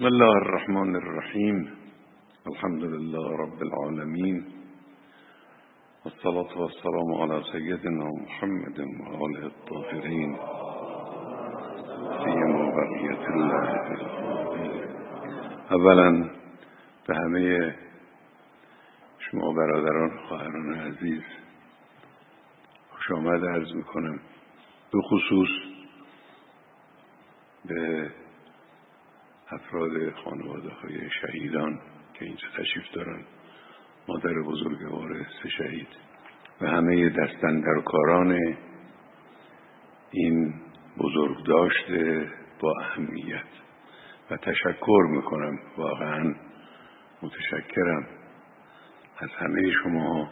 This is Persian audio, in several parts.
بسم الله الرحمن الرحيم الحمد لله رب العالمين والصلاة والسلام على سيدنا محمد وآله الطاهرين سيما بقية الله. اولا به همه شما برادران خواهران عزیز خوش آمد عرض می‌کنم. به خصوص به افراد خانواده های شهیدان که اینجا تشریف دارن مادر بزرگوار سه شهید و همه دستندرکاران این بزرگ داشته با اهمیت و تشکر می‌کنم. واقعا متشکرم از همه شما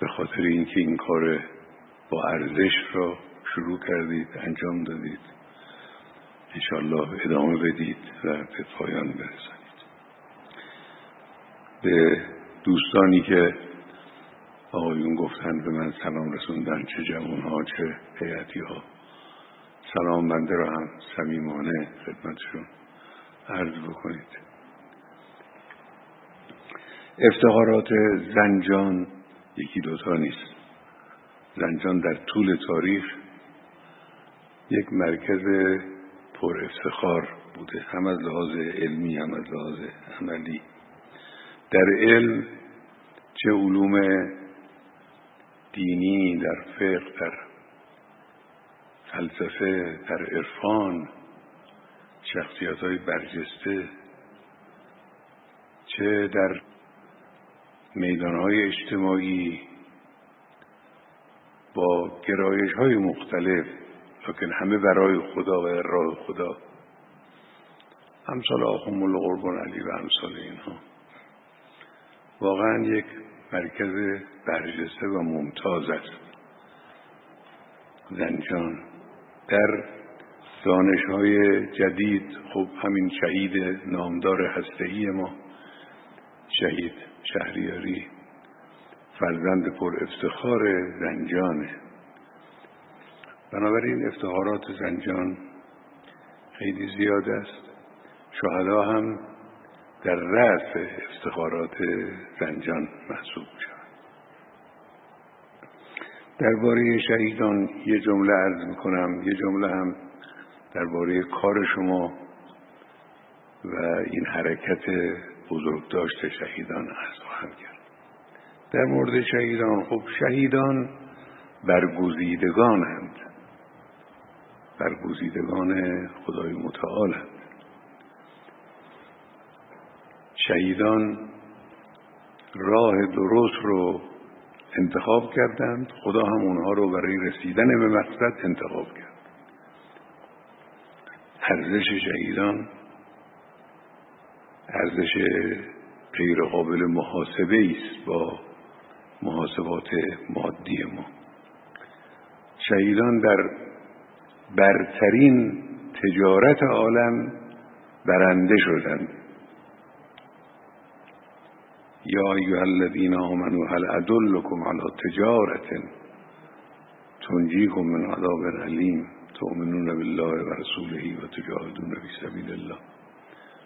به خاطر اینکه این کار با ارزش را شروع کردید انجام دادید. انشاءالله ادامه بدید و به پایان برسانید. به دوستانی که آقایون گفتن به من سلام رسوندن چه جوان ها چه هیئتی ها سلام بنده را هم صمیمانه خدمتشون عرض بکنید. افتخارات زنجان یکی دوتا نیست. زنجان در طول تاریخ یک مرکز پر افتخار بوده هم از لحاظ علمی هم از لحاظ عملی. در علم چه علوم دینی در فقه در فلسفه در عرفان شخصیت های برجسته چه در میدان های اجتماعی با گرایش های مختلف لکن همه برای خدا و راه خدا. امثال آخوم القربان علی و امثال اینها. واقعا یک مرکز برجسته و ممتاز است. زنجان در دانش های جدید خب همین شهید نامدار هستهی ما شهید شهریاری فرزند پر افتخار زنجانه بنابراین افتخارات زنجان خیلی زیاد است. شهدا هم در رأس افتخارات زنجان محسوب شد درباره شهیدان یه جمله عرض می‌کنم. یه جمله هم درباره کار شما و این حرکت بزرگداشت شهیدان عرض خواهم کرد. در مورد شهیدان خب شهیدان برگزیدگانند برگزیدگان خدای متعالند شهیدان راه درست رو انتخاب کردند خدا هم اونها رو برای رسیدن به مقصد انتخاب کرد. ارزش شهیدان ارزش غیر قابل محاسبه است با محاسبات مادی ما. شهیدان در برترین تجارت عالم برنده شدند. یا ایها الذین آمنوا هل ادلکم علی تجارت تنجیکم من عذاب علیم تؤمنون بالله و رسوله و تجاهدون فی سبیل الله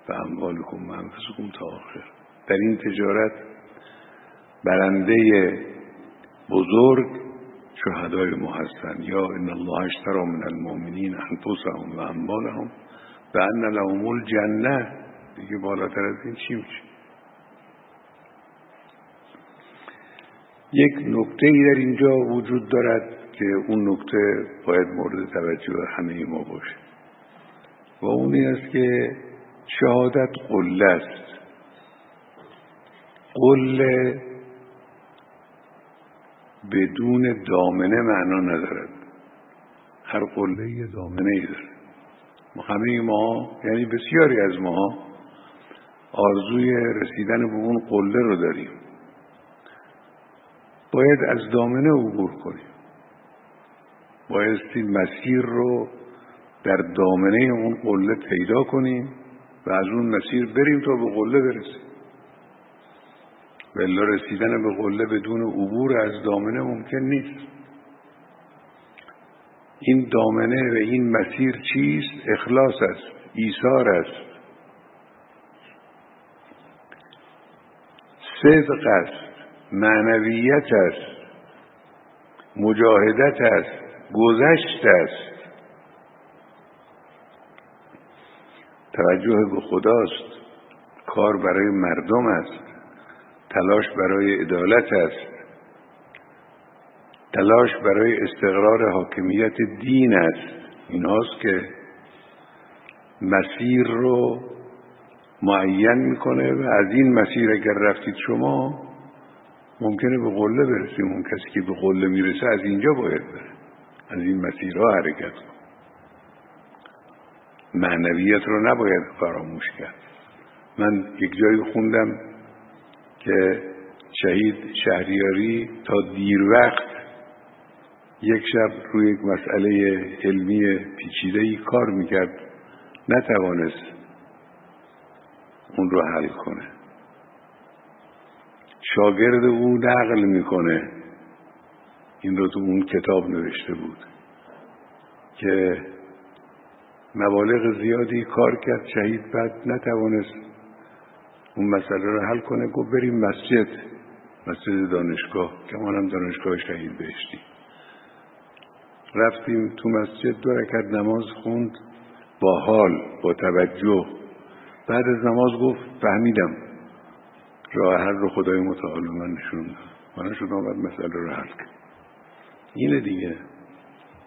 و اموالکم و انفسکم تا آخر. در این تجارت برنده بزرگ شهدای ما هستند. یا ان الله اشترى من المؤمنین انفسهم و اموالهم و ان لهم الجنه. دیگه بالاتر از این چی میشه؟ یک نکته ای در اینجا وجود دارد که اون نکته باید مورد توجه همه ما باشه. و اون این است که شهادت قله است. قله بدون دامنه معنا ندارد. هر قله یه دامنه ای داره. ما همه ما یعنی بسیاری از ما آرزوی رسیدن به اون قله رو داریم. باید از دامنه عبور کنیم. بایستی مسیر رو در دامنه اون قله پیدا کنیم و از اون مسیر بریم تا به قله برسیم. ولی رسیدن به قله بدون عبور از دامنه ممکن نیست. این دامنه و این مسیر چیست؟ اخلاص است ایثار است. صدق است معنویت است مجاهدت است گذشت است. توجه به خداست کار برای مردم است. تلاش برای عدالت است. تلاش برای استقرار حاکمیت دین است. ایناست که مسیر رو معین می‌کنه و از این مسیر اگر رفتید شما ممکنه به قله برسیم. اون کسی که به قله می‌رسه از اینجا باید بره. از این مسیرها حرکت کن معنویت رو نباید فراموش کرد. من یک جایی خوندم. که شهید شهریاری تا دیر وقت یک شب روی یک مسئله علمی پیچیده کار می‌کرد نتوانست اون رو حل کنه. شاگرد او نقل می‌کنه. این رو تو اون کتاب نوشته بود که مبالغ زیادی کار کرد شهید بعد نتوانست اون مسئله رو حل کنه گفت بریم مسجد مسجد دانشگاه که هم دانشگاه شهید بهشتی. رفتیم تو مسجد دو رکت نماز خوند با حال با توجه. بعد از نماز گفت فهمیدم راه حل رو خدای متعال من نشون من شد آمد مسئله رو حل کرد. اینه دیگه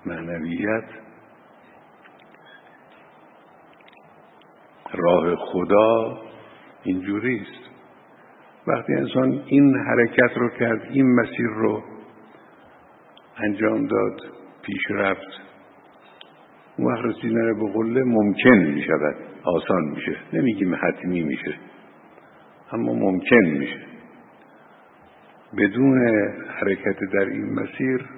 معنویت. راه خدا اینجوری است. وقتی انسان این حرکت رو کرد این مسیر رو انجام داد پیش رفت اون وقت رسیدن به قله ممکن می شود آسان میشه. نمیگیم حتمی میشه. اما ممکن میشه. بدون حرکت در این مسیر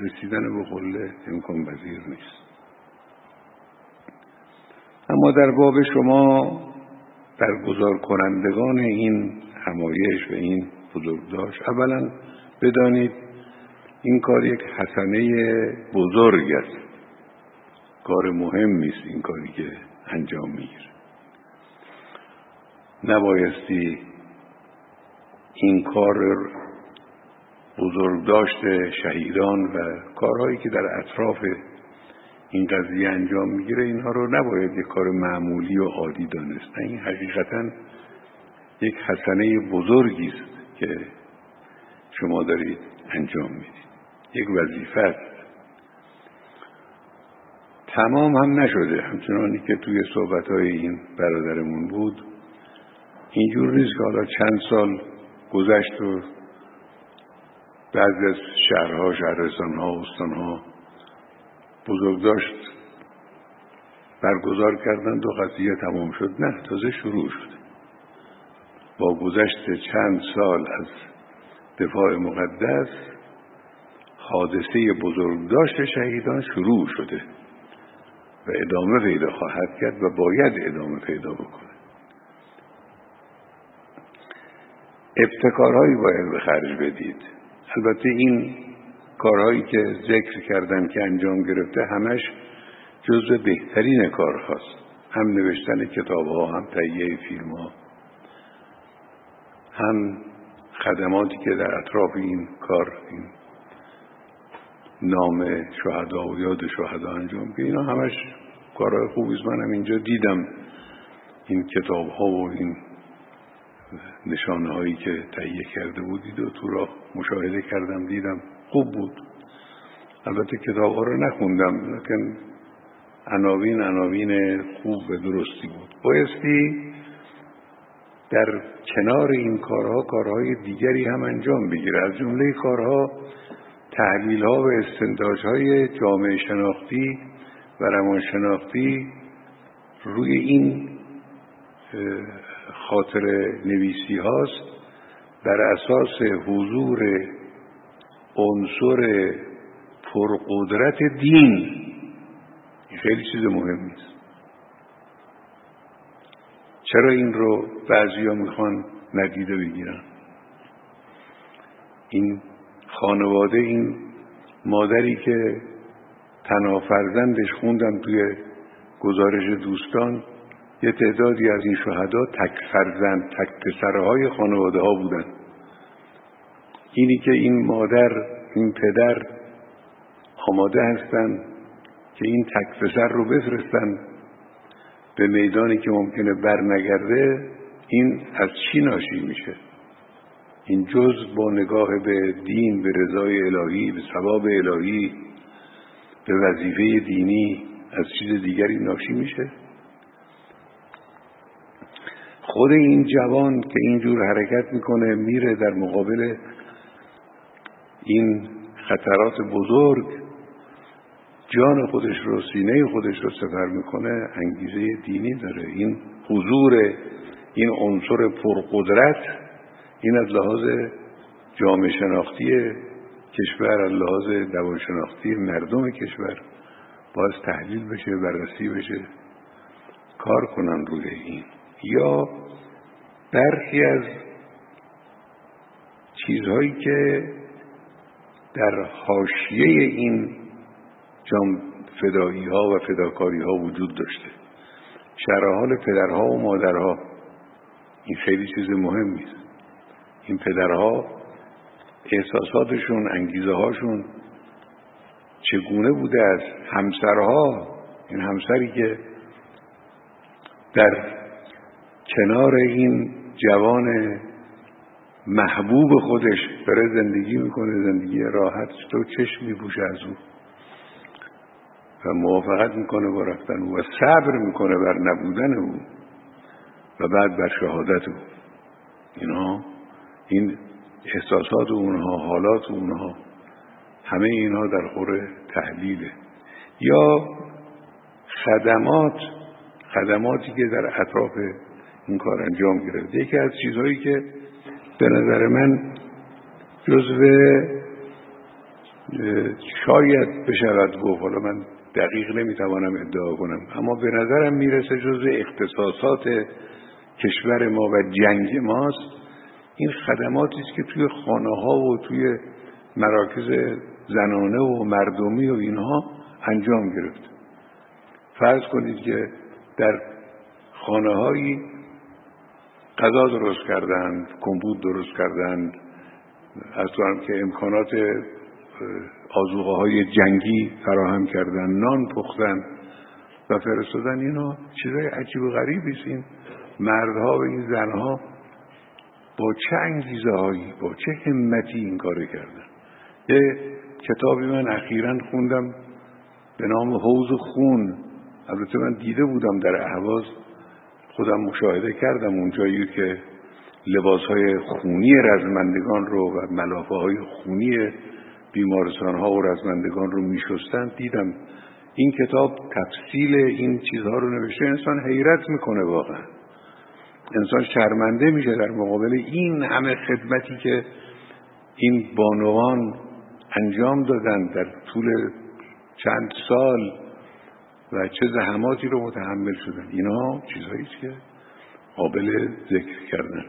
رسیدن به قله امکان پذیر نیست. اما در باب شما در گذار کنندگان این همایش و این بزرگداشت. اولا بدانید این کار یک حسنه بزرگ است. کار مهم است این کاری که انجام می‌گیره. نبایستی این کار بزرگداشت شهیدان و کارهایی که در اطراف این قضیه انجام می‌گیره اینها رو نباید یک کار معمولی و عادی دانست. این حقیقتا یک حسنه بزرگی است که شما دارید انجام می‌دید. یک وظیفه است. تمام هم نشده. همچنانی که توی صحبت های این برادرمون بود اینجور نیست که حالا چند سال گذشت و بعضی از شهرها شهرستانها استانها بزرگداشت برگزار کردند دو قضیه تمام شد. نه تازه شروع شد. با گذشت چند سال از دفاع مقدس حادثه بزرگداشت شهیدان شروع شده و ادامه پیدا خواهد کرد و باید ادامه پیدا بکنه ابتکارهایی باید به خرج بدید. البته این کارهایی که ذکر کردم که انجام گرفته همش جزء بهترین کارهاست. هم نوشتن کتاب ها هم تهیه فیلم ها هم خدماتی که در اطراف این کار این نام شهدا و یاد شهدا انجام که اینا همش کارهای خوبی منم اینجا دیدم این کتاب ها و این نشانه هایی که تهیه کرده بودید و تو را مشاهده کردم دیدم. خوب بود. البته کتاب ها رو نخوندم لیکن عناوین عناوین خوب و درستی بود. بایستی در کنار این کارها کارهای دیگری هم انجام بگیره. از جمله کارها تحلیل ها و استنتاج های جامعه شناختی و روانشناختی روی این خاطر نویسی هاست. بر اساس حضور عنصر پرقدرت دین. خیلی چیز مهمی است چرا این رو بعضی ها می‌خوان ندیده بگیرن؟ این خانواده این مادری که تنها فرزندش خوندم توی گزارش دوستان یه تعدادی از این شهدا تک فرزند تک پسرهای خانواده ها بودن. اینی که این مادر این پدر آماده هستند که این تک پسر رو بفرستن به میدانی که ممکنه بر نگرده این از چی ناشی میشه؟ این جز با نگاه به دین به رضای الهی به ثواب الهی به وظیفه دینی از چیز دیگری ناشی میشه؟ خود این جوان که اینجور حرکت می‌کنه میره در مقابل این خطرات بزرگ جان خودش رو سینه خودش رو سفر می‌کنه انگیزه دینی داره. این حضور این عنصر پرقدرت این از لحاظ جامعه شناختی کشور از لحاظ دوانشناختی مردم کشور باز تحلیل بشه بررسی بشه کار کنن روی این. یا برخی از چیزهایی که در حاشیه این جام فدایی ها و فداکاری ها وجود داشته. شرحال پدرها و مادرها. این خیلی چیز مهمی است این پدرها احساساتشون انگیزه هاشون چگونه بوده است همسرها؟ این همسری که در کنار این جوان محبوب خودش داره زندگی می‌کنه زندگی راحت تو چشم میپوشه از او و موافقت می‌کنه با رفتن او و صبر می‌کنه بر نبودن او و بعد بر شهادت او. اینها این احساسات اونها حالات اونها همه اینها در خور تحلیله. یا خدمات خدماتی که در اطراف این کار انجام گرفته. یکی از چیزهایی که به نظر من جزو شاید بشود گفت. حالا من دقیق نمی‌توانم ادعا کنم. اما به نظرم می‌رسه جزو اختصاصات کشور ما و جنگ ماست. این خدماتی است که توی خانه ها و توی مراکز زنانه و مردمی و اینها انجام گرفت. فرض کنید که در خانه هایی غذا درست کردند کمبود درست کردند. از تو هم که امکانات آزوغه های جنگی فراهم کردن نان پختن و فرستادن اینا چیزای عجیب و غریبی است این. مردها و این زنها با چه انگیزه هایی با چه همتی این کار کردن؟ یه کتابی من اخیرا خوندم به نام حوز خون. البته من دیده بودم در احواز خودم مشاهده کردم اونجایی که لباس های خونی رزمندگان رو و ملافه های خونی بیمارستان ها و رزمندگان رو میشستن دیدم این کتاب تفصیل این چیزها رو نوشته. انسان حیرت می‌کنه واقعا. انسان شرمنده میشه در مقابل این همه خدمتی که این بانوان انجام دادن در طول چند سال. و چه زحماتی رو متحمل شدن. اینا چیزهایی که قابل ذکر کردن.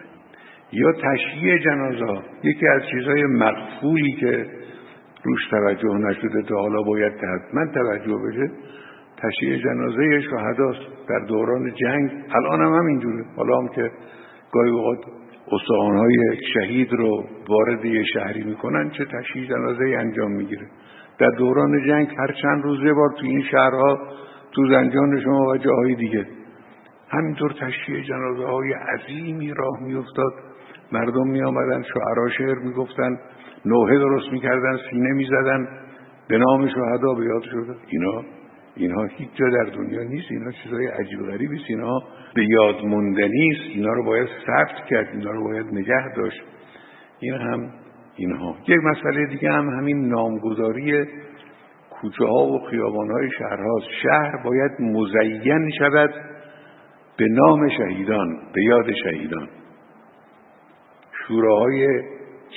یا تشییع جنازه. یکی از چیزهای مقفولی که روش توجه نشده تا حالا باید حتما توجه بشه تشییع جنازه شهداست در دوران جنگ. الان هم همینجوره حالا هم که گاهی اوقات استخوانهای شهید رو وارد یه شهری می‌کنن چه تشییع جنازه انجام می‌گیره. در دوران جنگ هر چند روز یه بار تو این شهرها تو زنجان شما و جاهای دیگه. همینطور تشییع جنازه های عظیمی راه میافتاد. مردم می آمدن شعرا شعر می‌گفتن نوحه درست می‌کردن سینه می‌زدن. به نام شهدا به یاد شده اینا اینها هیچ جا در دنیا نیست. اینا چیزهای عجیب غریبی است. اینها به یاد موندنی است اینا رو باید ثبت کرد. اینا رو باید نگه داشت. این هم اینها. یک مسئله دیگه هم همین نامگذاری کوچه ها و خیابان های شهر هاست. شهر باید مزین شود به نام شهیدان به یاد شهیدان شوراهای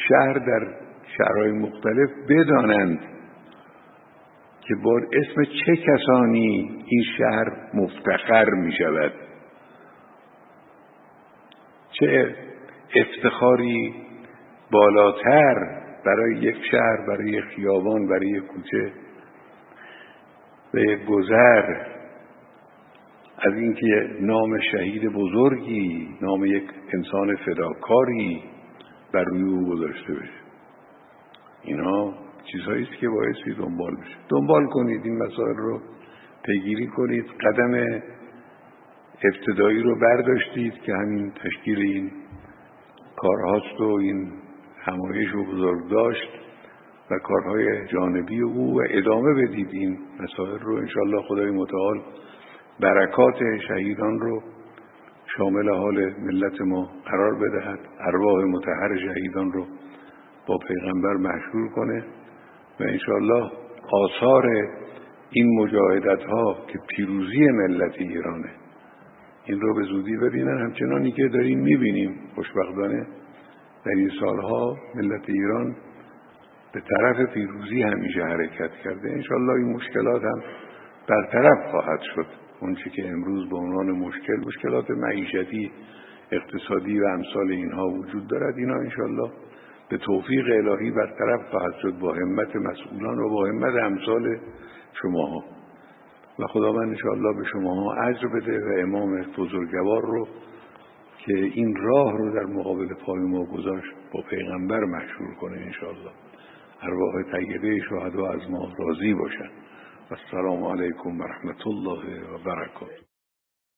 شهر در شهرهای مختلف بدانند که با اسم چه کسانی این شهر مفتخر می شود چه افتخاری بالاتر برای یک شهر برای خیابان برای کوچه به گذر از اینکه نام شهید بزرگی نام یک انسان فداکاری بر روی او گذاشته بشه. اینا چیزهایی است که بایستی دنبال بشه. دنبال کنید این مسائل رو پیگیری کنید قدم ابتدایی رو برداشتید که همین تشکیل این کارهاست و این همایش رو بزرگ داشت و کارهای جانبی او و ادامه بدید. این مسائل رو انشاءالله خدای متعال برکات شهیدان رو شامل حال ملت ما قرار بدهد. ارواح متحر شهیدان رو با پیغمبر مشهور کنه و انشاءالله آثار این مجاهدت ها که پیروزی ملت ایرانه این رو به زودی ببینن. همچنانی که داریم می‌بینیم خوشبختانه در این سالها ملت ایران به طرف پیروزی همیشه حرکت کرده. انشالله این مشکلات هم برطرف خواهد شد. اونچه که امروز به عنوان مشکل مشکلات معیشتی اقتصادی و امثال اینها وجود دارد اینا انشالله به توفیق الهی برطرف خواهد شد با همت مسئولان و با همت امثال شماها. و خداوند انشاءالله به شماها اجر بده و امام بزرگوار رو که این راه رو در مقابل پای ما گذاشت با پیغمبر مشهور کنه انشاءالله. ارواح طیبه شهدا از ما راضی باشن و السلام علیکم و رحمت الله و برکاته.